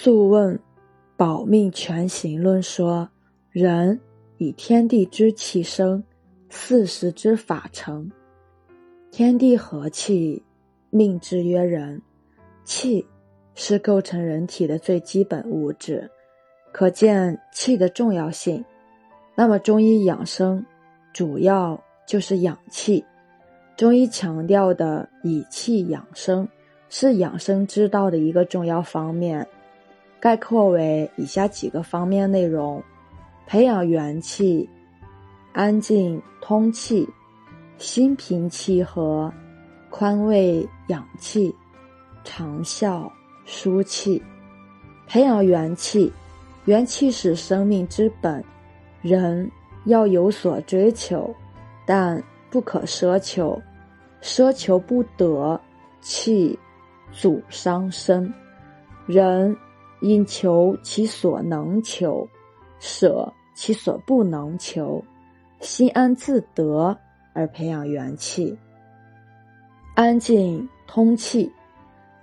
素问·保命全行论说：人以天地之气生，四时之法成。天地和气，命之曰人。气是构成人体的最基本物质，可见气的重要性。那么，中医养生主要就是养气。中医强调的以气养生，是养生之道的一个重要方面，概括为以下几个方面内容：培养元气，安静通气。心平气和，宽慰养气，长效舒气，培养元气。元气是生命之本，人要有所追求，但不可奢求。奢求不得，气阻伤身。人因求其所能求，舍其所不能求，心安自得。而培养元气，安静通气。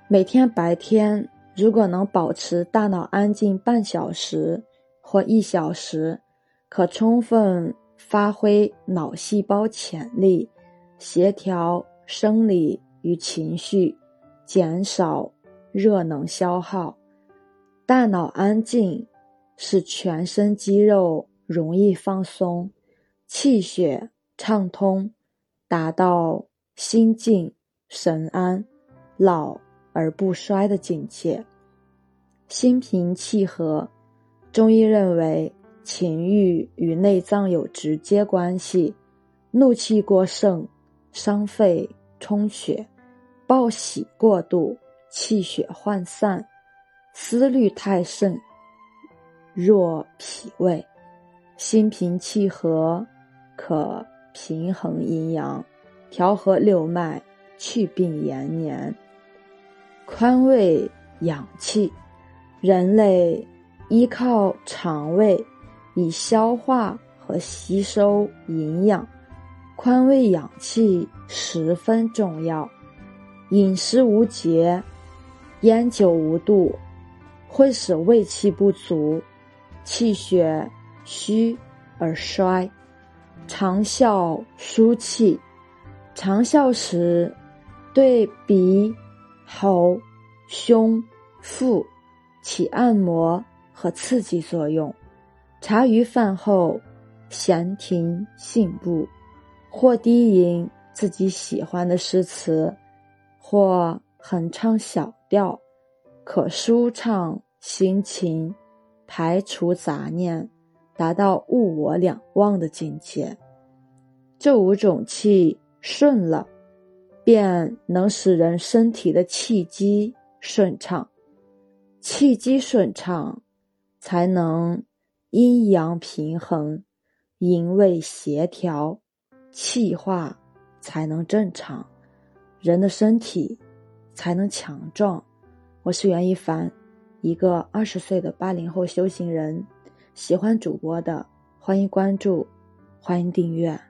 每天白天，如果能保持大脑安静半小时或一小时，可充分发挥脑细胞潜力，协调生理与情绪，减少热能消耗。大脑安静，使全身肌肉容易放松，气血。畅通，达到心静神安、老而不衰的境界。心平气和，中医认为情欲与内脏有直接关系。怒气过盛，伤肺充血；暴喜过度，气血涣散；思虑太盛，弱脾胃。心平气和，可。平衡阴阳，调和六脉，去病延年，宽胃养气。人类依靠肠胃以消化和吸收营养，宽胃养气十分重要。饮食无节，烟酒无度，会使胃气不足，气血虚而衰。长效舒气，长效时对鼻、喉、胸、腹起按摩和刺激作用。茶余饭后闲庭信步，或低吟自己喜欢的诗词，或哼唱小调，可舒畅心情，排除杂念。达到物我两忘的境界，这五种气顺了，便能使人身体的气机顺畅，气机顺畅，才能阴阳平衡，营卫协调，气化才能正常，人的身体才能强壮。我是袁一凡，一个二十岁的八零后修行人。喜欢主播的，欢迎关注，欢迎订阅。